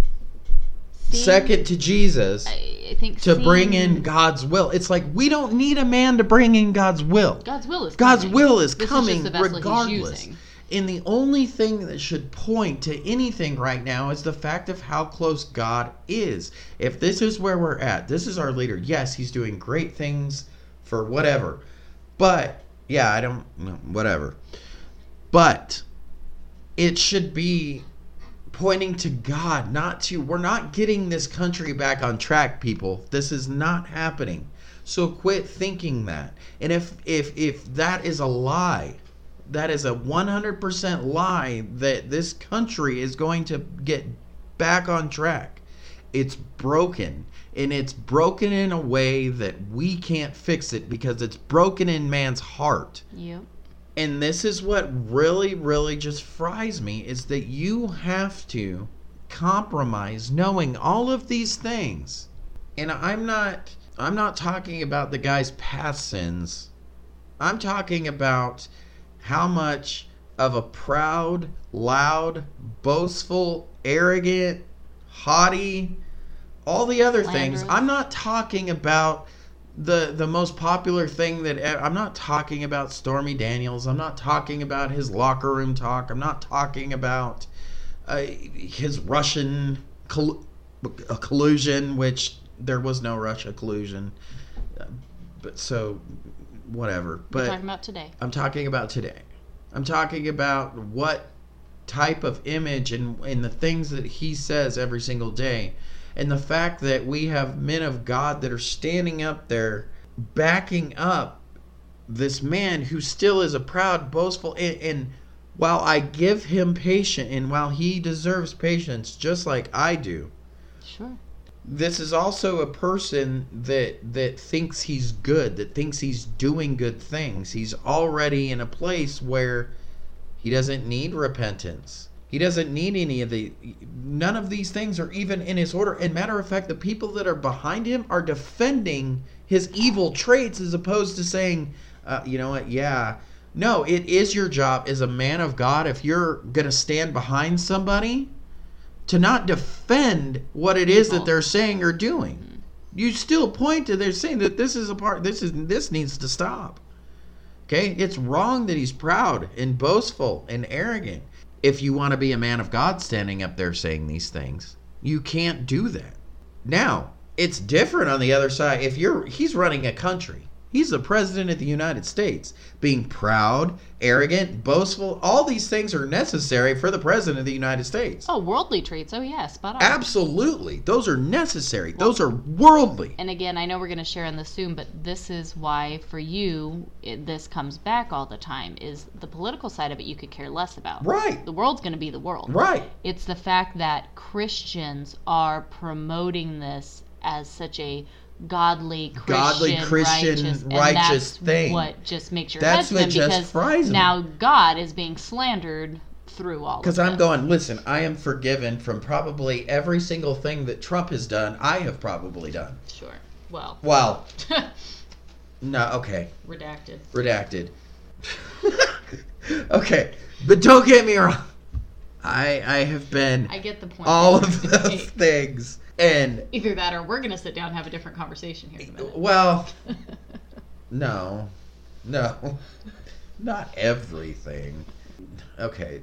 Seeing- second to jesus I, I think to bring in god's will it's like we don't need a man to bring in god's will God's will is God's coming. will is This coming just the vessel he's regardless. And the only thing that should point to anything right now is the fact of how close God is. If this is where we're at, this is our leader. Yes, he's doing great things for whatever. But, yeah, I don't know, whatever. But it should be pointing to God, not to we're not getting this country back on track, people. This is not happening. So quit thinking that. And if if if that is a lie, that is a 100% lie that this country is going to get back on track. It's broken. And it's broken in a way that we can't fix it because it's broken in man's heart. Yep. And this is what really, really just fries me is that you have to compromise knowing all of these things. And I'm not I'm not talking about the guy's past sins. I'm talking about how much of a proud, loud, boastful, arrogant, haughty, all the other things. I'm not talking about the the most popular thing that I'm not talking about Stormy Daniels. I'm not talking about his locker room talk. I'm not talking about uh, his Russian coll- collusion, which there was no Russia collusion. Uh, But so whatever. But talking about today. I'm talking about today. I'm talking about what type of image and, and the things that he says every single day. And the fact that we have men of God that are standing up there backing up this man who still is a proud, boastful, and, and while I give him patience and while he deserves patience just like I do, Sure. this is also a person that that thinks he's good that thinks he's doing good things he's already in a place where he doesn't need repentance he doesn't need any of the none of these things are even in his order and matter of fact the people that are behind him are defending his evil traits as opposed to saying uh, you know what yeah no it is your job as a man of god if you're gonna stand behind somebody to not defend what it is that they're saying or doing. You still point to they're saying that this is a part this is this needs to stop. Okay? It's wrong that he's proud and boastful and arrogant. If you want to be a man of God standing up there saying these things, you can't do that. Now, it's different on the other side. If you're he's running a country. He's the president of the United States. Being proud, arrogant, boastful, all these things are necessary for the president of the United States. Oh, worldly traits. Oh, yeah, spot on. Absolutely. Those are necessary. Those are worldly. And again, I know we're going to share on this soon, but this is why for you it, this comes back all the time is the political side of it you could care less about. Right. The world's going to be the world. Right. It's the fact that Christians are promoting this as such a godly Christian, Godly Christian, righteous, and righteous that's thing. What just makes your That's just because fries me. now God is being slandered through all. Because I'm this. going, listen, I am forgiven from probably every single thing that Trump has done, I have probably done. Sure. Well, Well, no, okay. redacted. Redacted. okay. But don't get me wrong. I I have been I get the point. all of those things. And Either that or we're going to sit down and have a different conversation here in a minute. well, no. No. Not everything. Okay.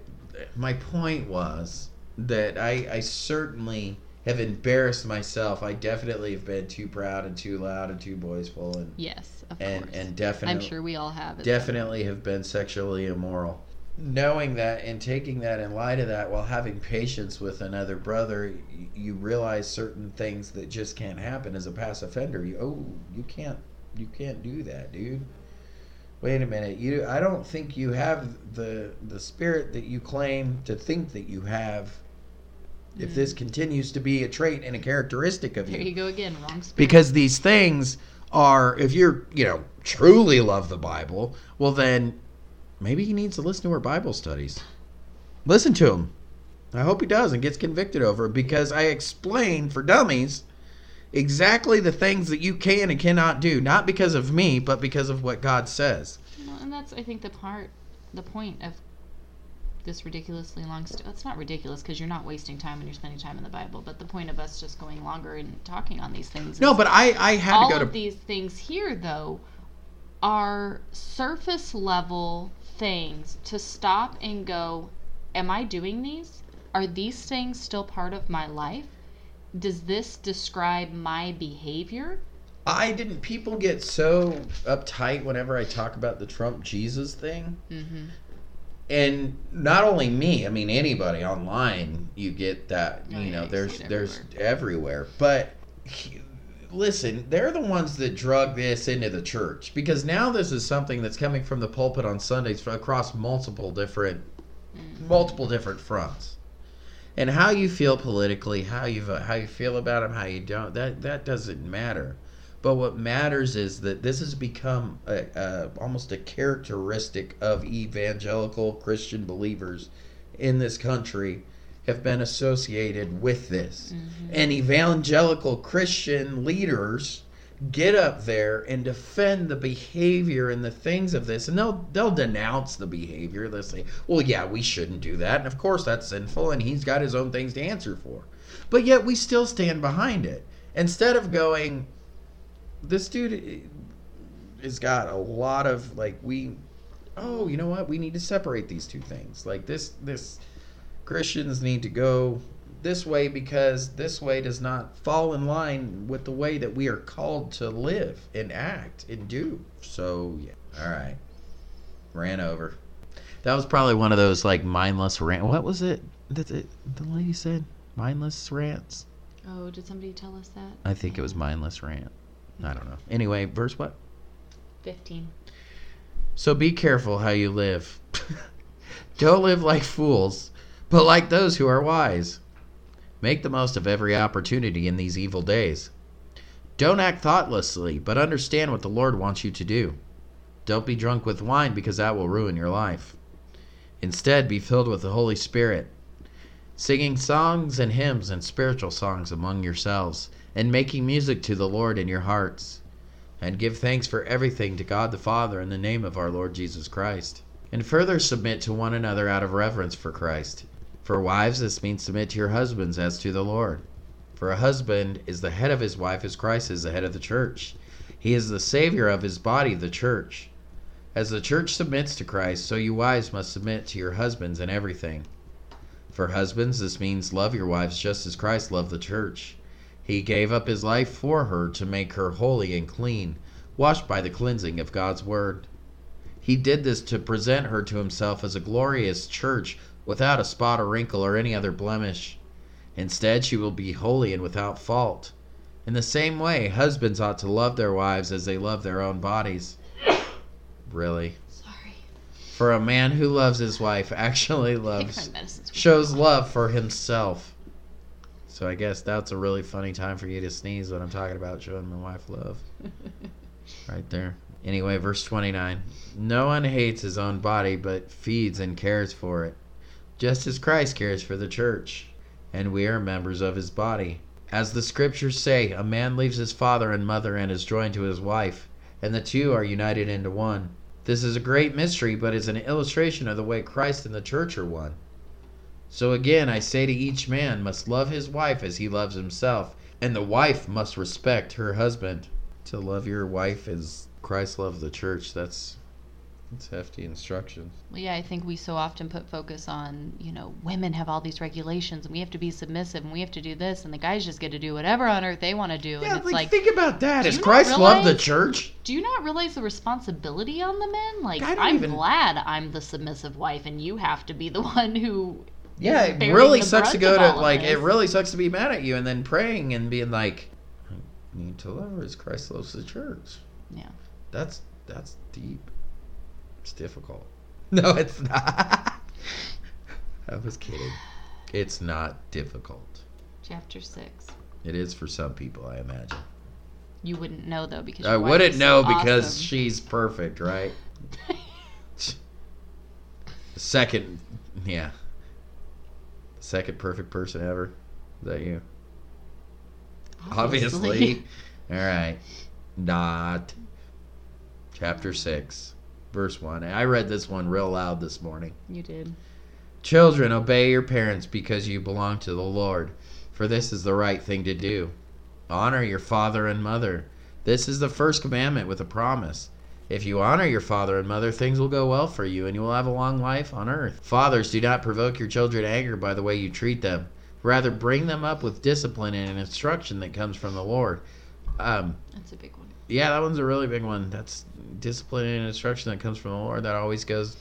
My point was that I, I certainly have embarrassed myself. I definitely have been too proud and too loud and too boastful and yes, of and, course. and definitely I'm sure we all have. definitely have been sexually immoral. Knowing that and taking that in light of that while having patience with another brother, you realize certain things that just can't happen as a past offender. You, oh, you can't you can't do that, dude. Wait a minute. You I don't think you have the the spirit that you claim to think that you have. If this mm. continues to be a trait and a characteristic of you There you go again. Wrong spirit. because these things are if you're you know truly love the bible well then maybe he needs to listen to our bible studies listen to him i hope he does and gets convicted over it because i explain for dummies exactly the things that you can and cannot do not because of me but because of what god says Well, and that's I think the part, the point of this ridiculously long. St- it's not ridiculous because you're not wasting time when you're spending time in the Bible. But the point of us just going longer and talking on these things. no but i i had all to go of to these things here, though, are surface level things to stop and go, Am I doing these? Are these things still part of my life? Does this describe my behavior? I didn't. People get so uptight whenever I talk about the Trump Jesus thing. Mm-hmm. and not only me i mean anybody online you get that Oh, you yeah, know there's it there's everywhere but he- listen they're the ones that drug this into the church because now this is something that's coming from the pulpit on sundays across multiple different mm. multiple different fronts. And how you feel politically how you how you feel about them how you don't that that doesn't matter. But what matters is that this has become a, a, almost a characteristic of evangelical Christian believers in this country have been associated with this. Mm-hmm. And evangelical Christian leaders get up there and defend the behavior and the things of this and they'll they'll denounce the behavior. They'll say, "Well, yeah, we shouldn't do that." And of course that's sinful and he's got his own things to answer for. But yet we still stand behind it. Instead of going, this dude has got a lot of like we oh you know what we need to separate these two things like this this christians need to go this way because this way does not fall in line with the way that we are called to live and act and do. So yeah all right. Ran over. That was probably one of those like mindless rant what was it that the, the lady said? Mindless rants? Oh, did somebody tell us that? i think it was mindless rant. I don't know. Anyway verse what? 15. So be careful how you live. Don't live like fools, but like those who are wise. Make the most of every opportunity in these evil days. Don't act thoughtlessly, but understand what the Lord wants you to do. Don't be drunk with wine because that will ruin your life. Instead, be filled with the Holy Spirit, singing songs and hymns and spiritual songs among yourselves, and making music to the Lord in your hearts and give thanks for everything to God the Father in the name of our Lord Jesus Christ. And further submit to one another out of reverence for Christ. For wives, this means submit to your husbands as to the Lord. For a husband is the head of his wife as Christ is the head of the church. He is the Savior of his body, the church. As the church submits to Christ, so you wives must submit to your husbands in everything. For husbands, this means love your wives just as Christ loved the church. He gave up his life for her to make her holy and clean, washed by the cleansing of God's word. He did this to present her to himself as a glorious church without a spot or wrinkle or any other blemish. Instead, she will be holy and without fault. In the same way, husbands ought to love their wives as they love their own bodies. Really? Sorry. For a man who loves his wife actually loves shows love for himself. So I guess that's a really funny time for you to sneeze when I'm talking about showing my wife love. right there. Anyway, verse 29. No one hates his own body, but feeds and cares for it, just as Christ cares for the church, and we are members of his body. As the scriptures say, a man leaves his father and mother and is joined to his wife, and the two are united into one. This is a great mystery, but is an illustration of the way Christ and the church are one. So again, I say to each man must love his wife as he loves himself, and the wife must respect her husband. To love your wife as Christ loved the church, that's that's hefty instructions. Well, yeah, I think we so often put focus on, you know, women have all these regulations and we have to be submissive and we have to do this and the guys just get to do whatever on earth they want to do. Yeah, and it's like, like, think about that. do Does you not Christ love the church? do you not realize the responsibility on the men? Like, I don't I'm even- glad I'm the submissive wife and you have to be the one who. Yeah, is it really the sucks to go to like it really sucks to be mad at you and then praying and being like, I need to love her as Christ loves the church. Yeah. That's that's deep. It's difficult. No, it's not. I was kidding. It's not difficult. Chapter 6. It is for some people, I imagine. You wouldn't know, though, because I wouldn't know so because awesome. she's perfect, right? Second, yeah. Second perfect person ever. Is that you? Obviously. All right. Not. Chapter 6, verse 1. I read this one real loud this morning. You did. Children, obey your parents because you belong to the Lord, for this is the right thing to do. Honor your father and mother. This is the first commandment with a promise, If you honor your father and mother, things will go well for you and you will have a long life on earth. Fathers, do not provoke your children to anger by the way you treat them. Rather, bring them up with discipline and instruction that comes from the Lord. Um, That's a big one. Yeah, that one's a really big one. That's discipline and instruction that comes from the Lord. That always goes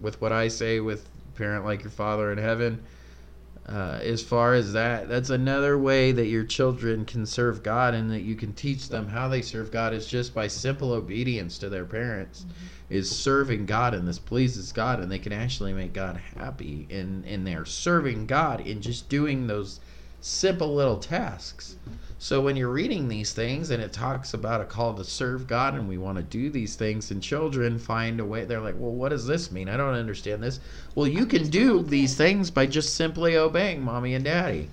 with what I say with parent like your father in heaven. Uh, as far as that, that's another way that your children can serve God and that you can teach them how they serve God is just by simple obedience to their parents, is serving God and this pleases God and they can actually make God happy in in their serving God in just doing those simple little tasks. So when you're reading these things and it talks about a call to serve God and we want to do these things and children find a way they're like, "Well, what does this mean? I don't understand this." Well, you can do these things by just simply obeying mommy and daddy.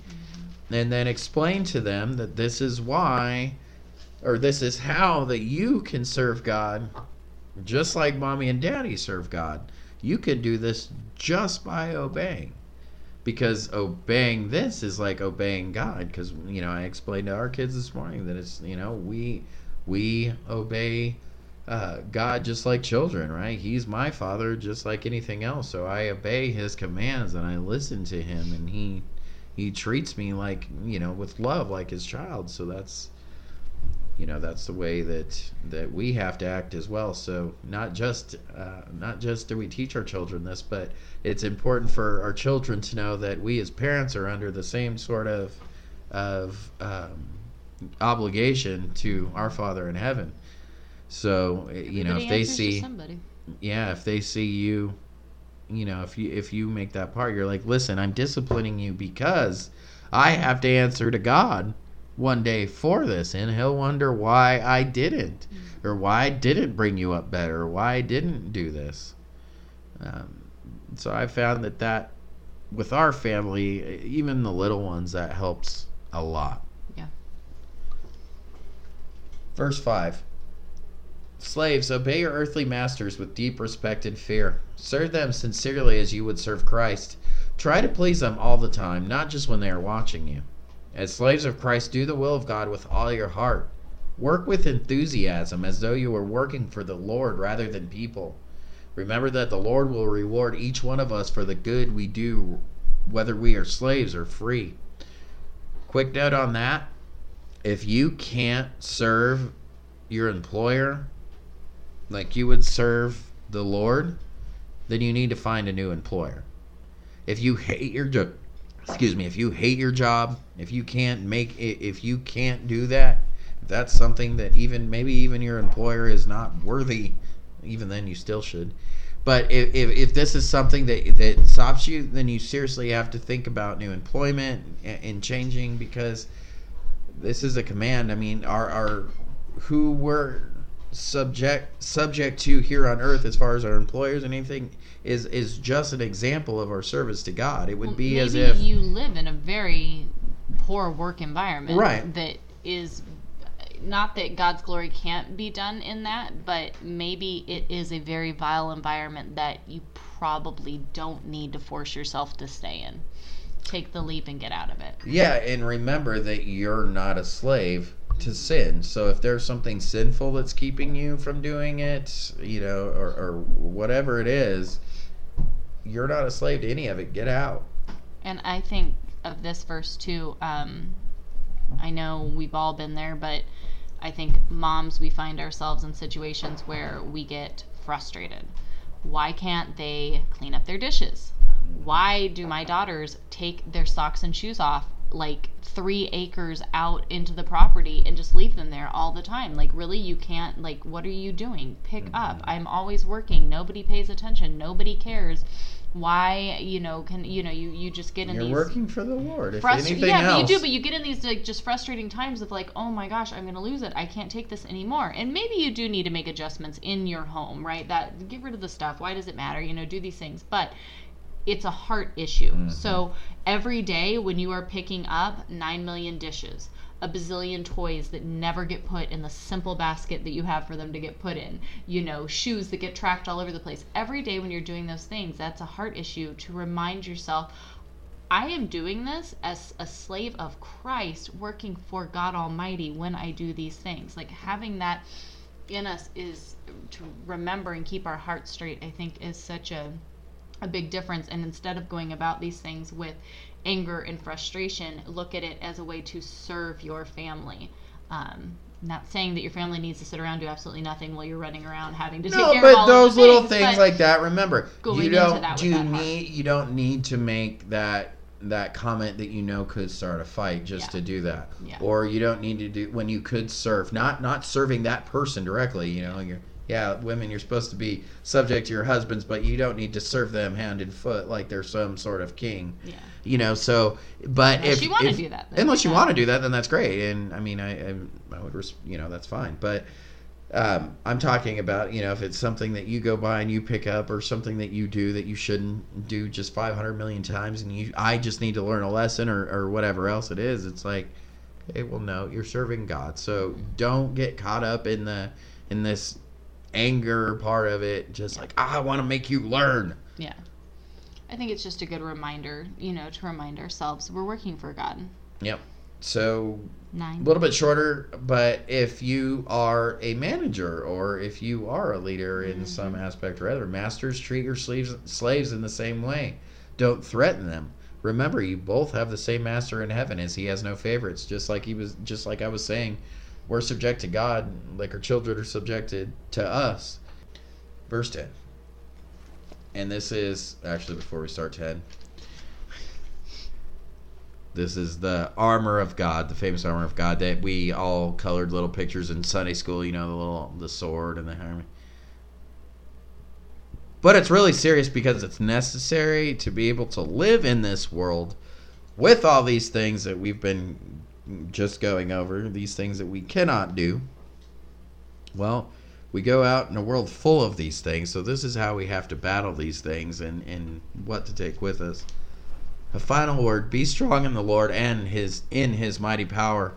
And then explain to them that this is why or this is how that you can serve God just like mommy and daddy serve God. You can do this just by obeying because obeying this is like obeying God because you know I explained to our kids this morning that it's you know we we obey uh, God just like children right? He's my father just like anything else. So I obey his commands and I listen to him and he he treats me like you know with love like his child. So that's you know that's the way that that we have to act as well. So not just uh, not just do we teach our children this but it's important for our children to know that we as parents are under the same sort of of um, obligation to our father in heaven. So eh, you know if they see somebody. yeah if they see you you know if you if you make that part you're like listen i'm disciplining you because i have to answer to god one day for this and he'll wonder why i didn't or why i didn't bring you up better or why i didn't do this um, so i found that that with our family even the little ones that helps a lot Yeah. verse 5 Slaves, obey your earthly masters with deep respect and fear. Serve them sincerely as you would serve Christ. Try to please them all the time, not just when they are watching you. As slaves of Christ, do the will of God with all your heart. Work with enthusiasm as though you were working for the Lord rather than people. Remember that the Lord will reward each one of us for the good we do, whether we are slaves or free. Quick note on that if you can't serve your employer like you would serve the Lord, then you need to find a new employer. If you hate your job, excuse me, if you hate your job, if you can't make if you can't do that, that's something that even maybe even your employer is not worthy, even then you still should. But if, if, if this is something that that stops you, then you seriously have to think about new employment and, and changing because this is a command. I mean, our our who we're subject subject to here on earth as far as our employers and anything is is just an example of our service to God. It would Well, be as if you live in a very poor work environment Right. that is not that God's glory can't be done in that, but maybe it is a very vile environment that you probably don't need to force yourself to stay in. Take the leap and get out of it. Yeah, and remember that you're not a slave to sin. So if there's something sinful that's keeping you from doing it, you know, or, or whatever it is, you're not a slave to any of it. Get out. And I think of this verse too. Um, I know we've all been there, but I think moms, we find ourselves in situations where we get frustrated. Why can't they clean up their dishes? Why do my daughters take their socks and shoes off like three acres out into the property and just leave them there all the time? Like, really? You can't, like, what are you doing? Pick up. I'm always working. Nobody pays attention. Nobody cares. Why, you know, can, you know, you, you just get in You're these working for the Lord. If frustra- anything yeah, else, but you do. But you get in these like just frustrating times of like, oh my gosh, I'm gonna lose it. I can't take this anymore. And maybe you do need to make adjustments in your home, right? That get rid of the stuff. Why does it matter? You know, do these things. But it's a heart issue. Mm-hmm. So every day when you are picking up nine million dishes, a bazillion toys that never get put in the simple basket that you have for them to get put in, you know, shoes that get tracked all over the place. Every day when you're doing those things, that's a heart issue to remind yourself I am doing this as a slave of Christ, working for God Almighty when I do these things. Like having that in us is to remember and keep our hearts straight. I think is such a a big difference. And instead of going about these things with anger and frustration, look at it as a way to serve your family. Um, not saying that your family needs to sit around and do absolutely nothing while you're running around having to take No, care of all but of those the little things, things like that. Remember, you don't do that heart. need you don't need to make that that comment that you know could start a fight just Yeah. to do that. Yeah. Or you don't need to do when you could serve, not not serving that person directly. You know, you're yeah, women, you're supposed to be subject to your husbands, but you don't need to serve them hand and foot like they're some sort of king. Yeah. You know, so but Unless if you wanna do that, then unless you want to do that, then that's great. And I mean, I I, I would res- you know that's fine, but um, I'm talking about you know if it's something that you go by and you pick up or something that you do that you shouldn't do just 500 million times and you I just need to learn a lesson or, or whatever else it is it's like hey, well no you're serving God so don't get caught up in the in this anger part of it just like "Ah, I want to make you learn Yeah. I think it's just a good reminder, you know, to remind ourselves we're working for God. yep so a little bit shorter, but if you are a manager or if you are a leader in some aspect or other, masters treat your slaves slaves in the same way. Don't threaten them. Remember, you both have the same master in heaven, as he has no favorites. Just like he was, just like I was saying, we're subject to God, like our children are subjected to us. Verse ten, and this is actually before we start ten. This is the armor of God, the famous armor of God that we all colored little pictures in Sunday school. You know, the little the sword and the helmet. But it's really serious because it's necessary to be able to live in this world with all these things that we've been just going over, these things that we cannot do. Well, we go out in a world full of these things, so this is how we have to battle these things and, and what to take with us. A final word: Be strong in the Lord and His in His mighty power.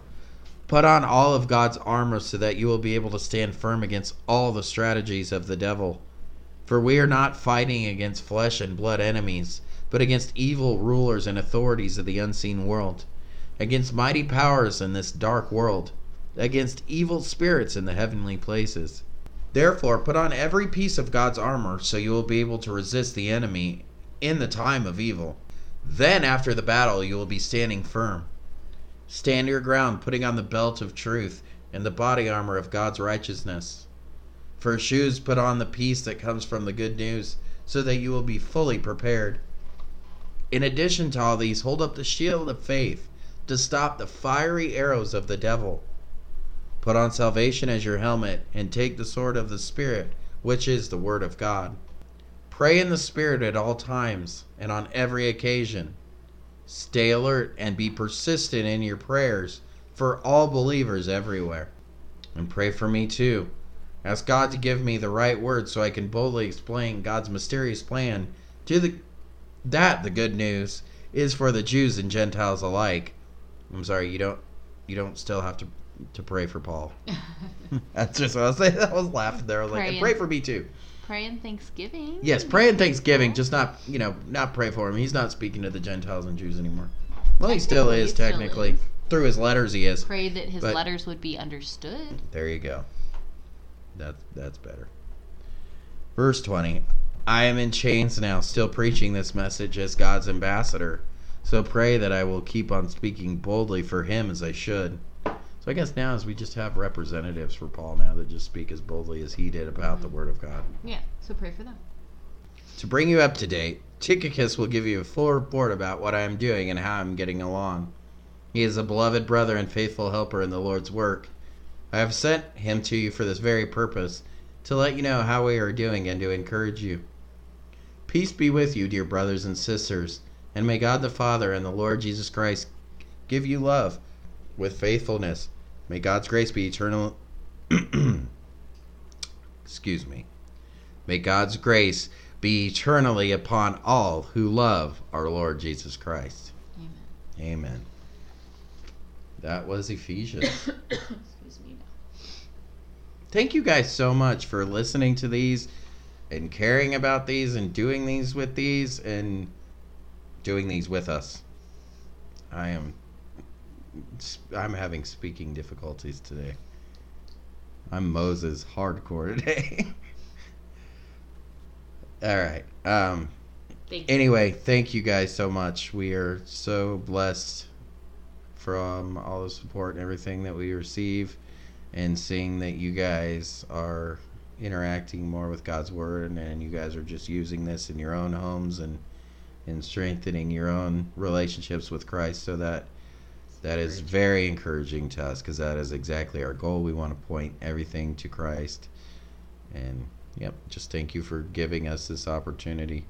Put on all of God's armor so that you will be able to stand firm against all the strategies of the devil. For we are not fighting against flesh and blood enemies, but against evil rulers and authorities of the unseen world, against mighty powers in this dark world, against evil spirits in the heavenly places. Therefore, put on every piece of God's armor so you will be able to resist the enemy in the time of evil. Then, after the battle, you will be standing firm. Stand your ground, putting on the belt of truth and the body armor of God's righteousness. For shoes, put on the peace that comes from the good news, so that you will be fully prepared. In addition to all these, hold up the shield of faith to stop the fiery arrows of the devil. Put on salvation as your helmet, and take the sword of the Spirit, which is the Word of God. Pray in the Spirit at all times and on every occasion. Stay alert and be persistent in your prayers for all believers everywhere. And pray for me too. Ask God to give me the right words so I can boldly explain God's mysterious plan to the that the good news is for the Jews and Gentiles alike. I'm sorry, you don't you don't still have to to pray for Paul. That's just what I was saying. I was laughing there. I was like, Pray and and- pray for me too. Pray in Thanksgiving. Yes, pray in Thanksgiving, just not you know, not pray for him. He's not speaking to the Gentiles and Jews anymore. Well, he still is he still technically is. through his letters. He is. Pray that his But- letters would be understood. There you go. That's that's better. Verse twenty. I am in chains now, still preaching this message as God's ambassador. So pray that I will keep on speaking boldly for Him as I should. So I guess now is we just have representatives for Paul now that just speak as boldly as he did about the Word of God. Yeah, so pray for them. To bring you up to date, Tychicus will give you a full report about what I am doing and how I'm getting along. He is a beloved brother and faithful helper in the Lord's work. I have sent him to you for this very purpose, to let you know how we are doing and to encourage you. Peace be with you, dear brothers and sisters, and may God the Father and the Lord Jesus Christ give you love with faithfulness. May God's grace be eternal. Excuse me. May God's grace be eternally upon all who love our Lord Jesus Christ. Amen. Amen. That was Ephesians. Excuse me. Thank you guys so much for listening to these and caring about these and doing these with these and doing these with us. I am I'm having speaking difficulties today. I'm Moses hardcore today. All right. Um Thank anyway, thank you guys so much. We are so blessed from all the support and everything that we receive and seeing that you guys are interacting more with God's word and you guys are just using this in your own homes and and strengthening your own relationships with Christ so that that is very encouraging to us because that is exactly our goal. We want to point everything to Christ. And yep, just thank you for giving us this opportunity.